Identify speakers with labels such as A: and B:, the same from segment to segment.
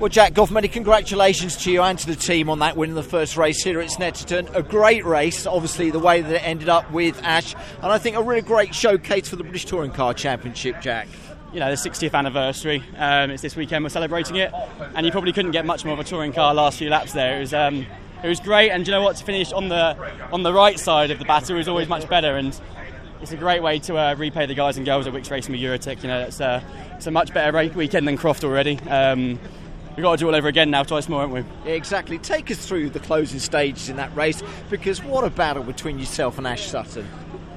A: Well, Jack Goff, many congratulations to you and to the team on that win in the first race here at Snetterton. A great race, obviously, the way that it ended up with Ash, and I think a really great showcase for the British Touring Car Championship, Jack.
B: You know, the 60th anniversary. Um, it's this weekend. We're celebrating it, and you probably couldn't get much more of a touring car last few laps there. It was, um, it was great, and you know what? To finish on the on the right side of the battle is always much better, and it's a great way to uh, repay the guys and girls at Wix Racing with Eurotech. You know, it's, uh, it's a much better weekend than Croft already. Um, we've got to do it all over again now, twice more, haven't we?
A: Yeah, exactly. Take us through the closing stages in that race, because what a battle between yourself and Ash Sutton.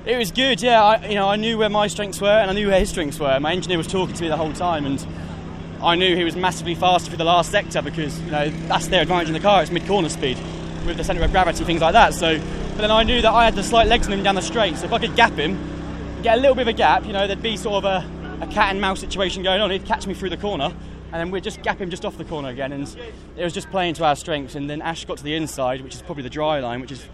B: It was good, yeah. I, you know, I knew where my strengths were and I knew where his strengths were. My engineer was talking to me the whole time, and I knew he was massively faster for the last sector because you know that's their advantage in the car. It's mid corner speed with the centre of gravity, things like that. So, but then I knew that I had the slight legs on him down the straight. So if I could gap him, get a little bit of a gap, you know, there'd be sort of a, a cat and mouse situation going on. He'd catch me through the corner, and then we'd just gap him just off the corner again. And it was just playing to our strengths. And then Ash got to the inside, which is probably the dry line, which is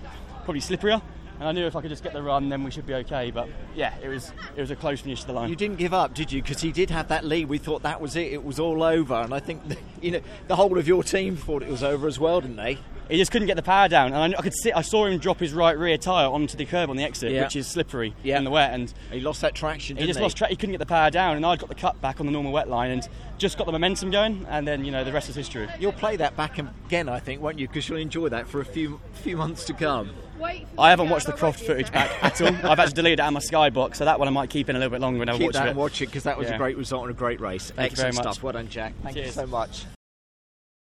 B: probably slipperier. And I knew if I could just get the run, then we should be okay. But yeah, it was it was a close finish to the line.
A: You didn't give up, did you? Because he did have that lead. We thought that was it. It was all over. And I think you know the whole of your team thought it was over as well, didn't they?
B: He just couldn't get the power down, and I, I could see. I saw him drop his right rear tyre onto the curb on the exit,
A: Yeah.
B: which is slippery
A: Yeah.
B: in the wet, and
A: He lost that traction.
B: he
A: Didn't
B: just lost track. He couldn't get the power down, and I'd got the cut back on the normal wet line, and just got the momentum going, and then you know the rest is history.
A: You'll play that back again, I think, won't you? Because you'll enjoy that for a few few months to come.
B: I haven't watched the Croft footage back at all. I've actually deleted it out of my Skybox, so that one I might keep in a little bit longer and I'll
A: Keep
B: watch
A: that
B: it.
A: and watch it because that was a great result and a great race.
B: Thank you very
A: Excellent
B: much.
A: stuff. Well done, Jack. Thank you so much.